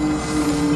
Música